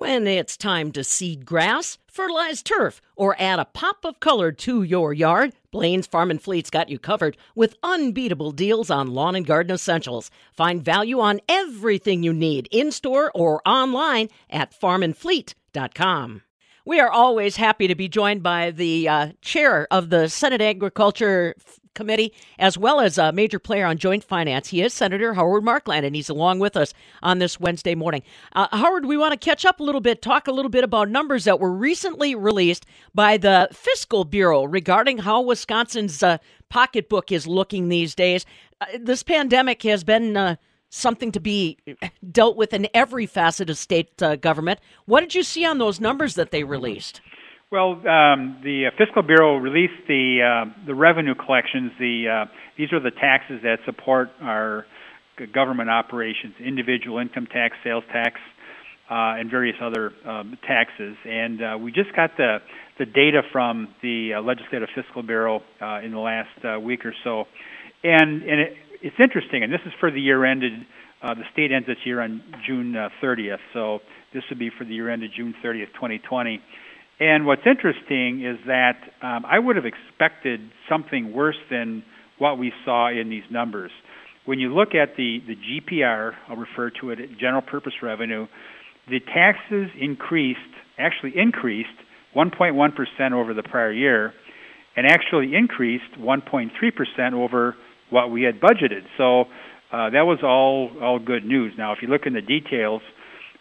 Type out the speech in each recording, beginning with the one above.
When it's time to seed grass, fertilize turf, or add a pop of color to your yard, Blain's Farm and Fleet's got you covered with unbeatable deals on lawn and garden essentials. Find value on everything you need in store or online at farmandfleet.com. We are always happy to be joined by the uh, chair of the Senate Agriculture Committee, as well as a major player on joint finance. He is Senator Howard Marklein, and he's along with us on this Wednesday morning. Uh, Howard, we want to catch up a little bit, talk a little bit about numbers that were recently released by the Fiscal Bureau regarding how Wisconsin's uh, pocketbook is looking these days. Uh, this pandemic has been uh, something to be dealt with in every facet of state uh, government. What did you see on those numbers that they released? Well, um, the uh, Fiscal Bureau released the uh, the revenue collections. The uh, these are the taxes that support our government operations: individual income tax, sales tax, uh, and various other um, taxes. And uh, we just got the the data from the uh, Legislative Fiscal Bureau in the last week or so, and and it, it's interesting. And this is for the year ended. The state ends its year on June uh, 30th, so this would be for the year ended June 30th, 2020. And what's interesting is that um, I would have expected something worse than what we saw in these numbers. When you look at the, the GPR, I'll refer to it general purpose revenue, the taxes increased, actually increased 1.1% over the prior year, and actually increased 1.3% over what we had budgeted. So uh, that was all all good news. Now, if you look in the details,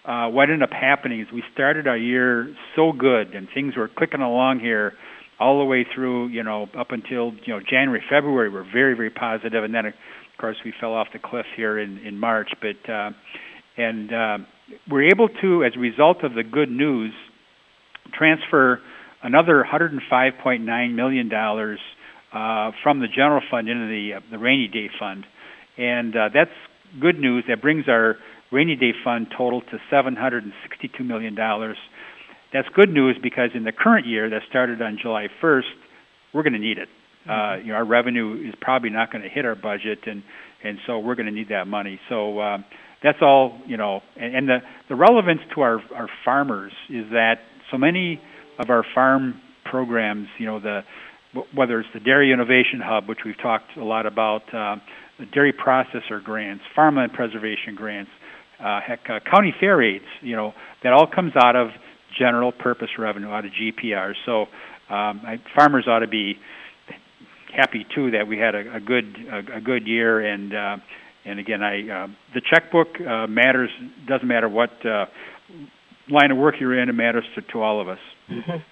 uh, what ended up happening is we started our year so good and things were clicking along here all the way through, you know, up until you know January, February. We're very, very positive, and then of course we fell off the cliff here in in March. But uh, and uh, we're able to, as a result of the good news, transfer another 105.9 million dollars uh, from the general fund into the uh, the rainy day fund, and uh, that's good news. That brings our rainy day fund total to $762 million. That's good news because in the current year that started on July 1st, we're going to need it. Uh, mm-hmm. Uh, you know, our revenue is probably not going to hit our budget, and and so we're going to need that money. So uh, that's all. You know, and, and the the relevance to our our farmers is that so many of our farm programs, you know, the whether it's the Dairy Innovation Hub, which we've talked a lot about, uh, the dairy processor grants, farmland preservation grants, uh, heck, uh, county fair aids, you know, that all comes out of general purpose revenue, out of GPR. So um, I, farmers ought to be happy too that we had a, a good a, a good year and uh, and again I uh, the checkbook uh, matters doesn't matter what uh, line of work you're in it matters to, to all of us.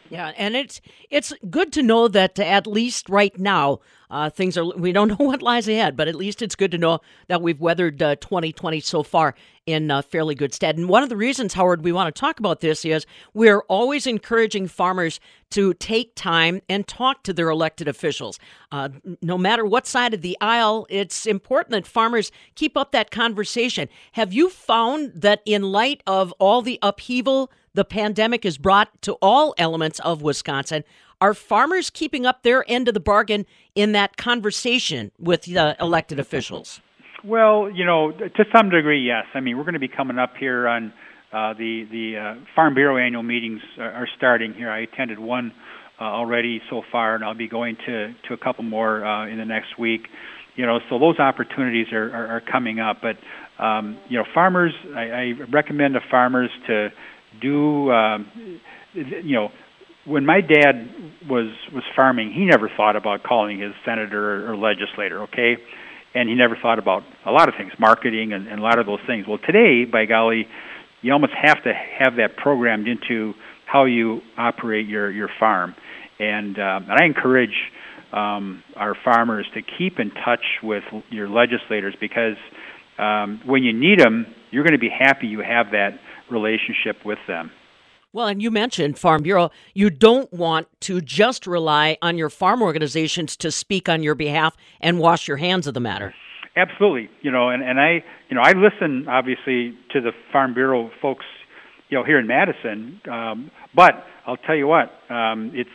Yeah, and it's it's good to know that at least right now uh, things are. We don't know what lies ahead, but at least it's good to know that we've weathered uh, 2020 so far in uh, fairly good stead. And one of the reasons, Howard, we want to talk about this is we're always encouraging farmers to take time and talk to their elected officials. Uh, no matter what side of the aisle, it's important that farmers keep up that conversation. Have you found that in light of all the upheaval the pandemic has brought to all elements of Wisconsin, are farmers keeping up their end of the bargain in that conversation with the elected officials? Well, you know, to some degree, yes. I mean, we're going to be coming up here on uh, the the uh, Farm Bureau annual meetings are, are starting here. I attended one uh, already so far, and I'll be going to to a couple more uh, in the next week. You know, so those opportunities are are, are coming up. But um, you know, farmers, I, I recommend to farmers to do um, you know when my dad was was farming, he never thought about calling his senator or, legislator, okay? And he never thought about a lot of things, marketing and, and a lot of those things. Well, today, by golly, you almost have to have that programmed into how you operate your your farm. And uh, and I encourage um, our farmers to keep in touch with your legislators because um, when you need them, you're going to be happy you have that relationship with them. Well, and you mentioned Farm Bureau. You don't want to just rely on your farm organizations to speak on your behalf and wash your hands of the matter. Absolutely, you know, and and I, you know, I listen obviously to the Farm Bureau folks, you know, here in Madison. Um, but I'll tell you what, um, it's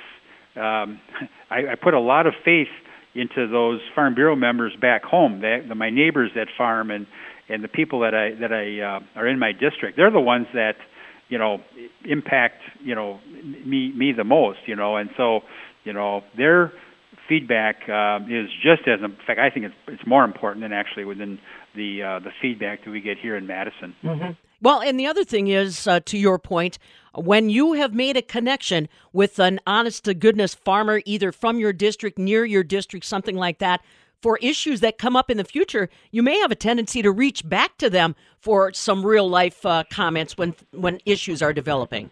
um, I, I put a lot of faith into those Farm Bureau members back home. that, the, my neighbors that farm and and the people that I that I uh, are in my district. They're the ones that you know impact you know me me the most. You know, and so you know their feedback uh, is just as in fact I think it's it's more important than actually within the uh, the feedback that we get here in Madison. Mm-hmm. Well, and the other thing is, uh, to your point, when you have made a connection with an honest to goodness farmer, either from your district, near your district, something like that, for issues that come up in the future, you may have a tendency to reach back to them for some real life uh, comments when when issues are developing.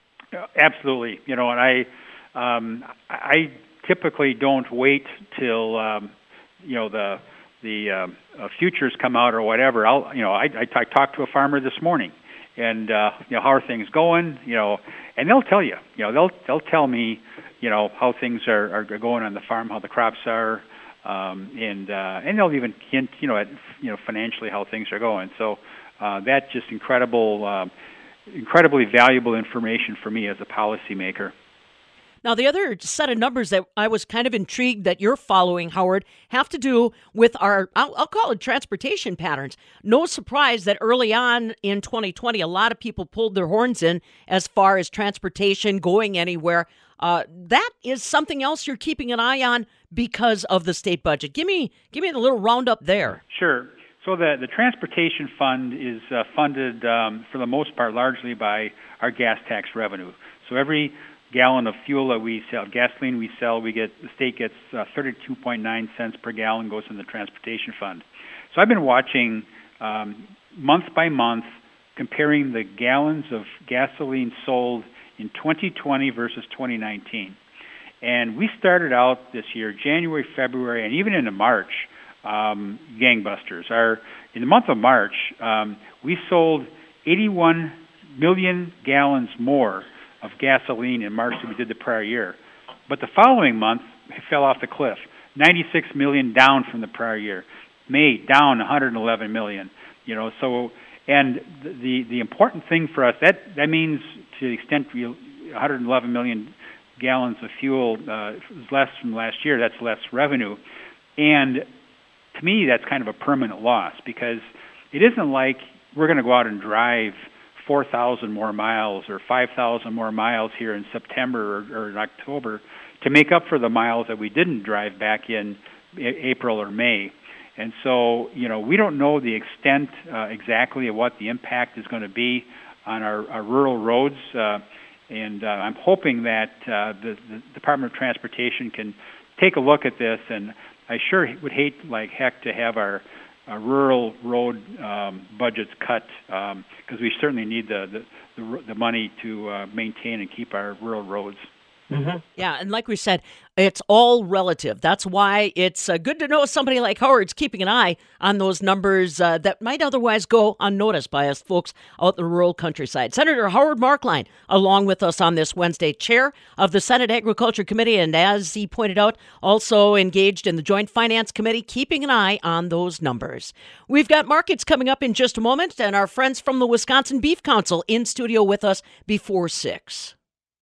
Absolutely, you know, and I um, I typically don't wait till um, you know the the uh, uh, futures come out or whatever. I'll you know I, I, I talked to a farmer this morning, and uh, you know how are things going? You know, and they'll tell you. You know they'll they'll tell me you know how things are, are going on the farm, how the crops are, um, and uh, and they'll even hint you know at you know financially how things are going. So uh, that's just incredible, uh, incredibly valuable information for me as a policymaker. Now, the other set of numbers that I was kind of intrigued that you're following, Howard, have to do with our, I'll, I'll, call it transportation patterns. No surprise that early on in 2020, a lot of people pulled their horns in as far as transportation going anywhere. Uh, that is something else you're keeping an eye on because of the state budget. Give me, give me a little roundup there. Sure. So the the transportation fund is uh, funded um, for the most part largely by our gas tax revenue. So every gallon of fuel that we sell, gasoline we sell, we get the state gets uh, 32.9 cents per gallon goes in the transportation fund. So I've been watching um, month by month, comparing the gallons of gasoline sold in 2020 versus 2019. And we started out this year, January, February, and even into March, um, gangbusters. Our in the month of March, um, we sold 81 million gallons more of gasoline in March than we did the prior year. But the following month, it fell off the cliff. 96 million down from the prior year. May down 111 million. You know, so and the the important thing for us that that means to the extent we 111 million gallons of fuel uh, is less from last year. That's less revenue, and to me that's kind of a permanent loss because it isn't like we're going to go out and drive 4,000 more miles or 5,000 more miles here in September or, or in October to make up for the miles that we didn't drive back in April or May. And so, you know, we don't know the extent uh, exactly of what the impact is going to be on our, our rural roads. Uh, and uh, I'm hoping that uh, the, the Department of Transportation can take a look at this. And I sure would hate like heck to have our uh, rural road um, budgets cut because um, we certainly need the the, the, the money to uh, maintain and keep our rural roads. Mm-hmm. Yeah, and like we said, it's all relative. That's why it's uh, good to know somebody like Howard's keeping an eye on those numbers uh, that might otherwise go unnoticed by us folks out in the rural countryside. Senator Howard Marklein, along with us on this Wednesday, chair of the Senate Agriculture Committee, and as he pointed out, also engaged in the Joint Finance Committee, keeping an eye on those numbers. We've got markets coming up in just a moment, and our friends from the Wisconsin Beef Council in studio with us before six.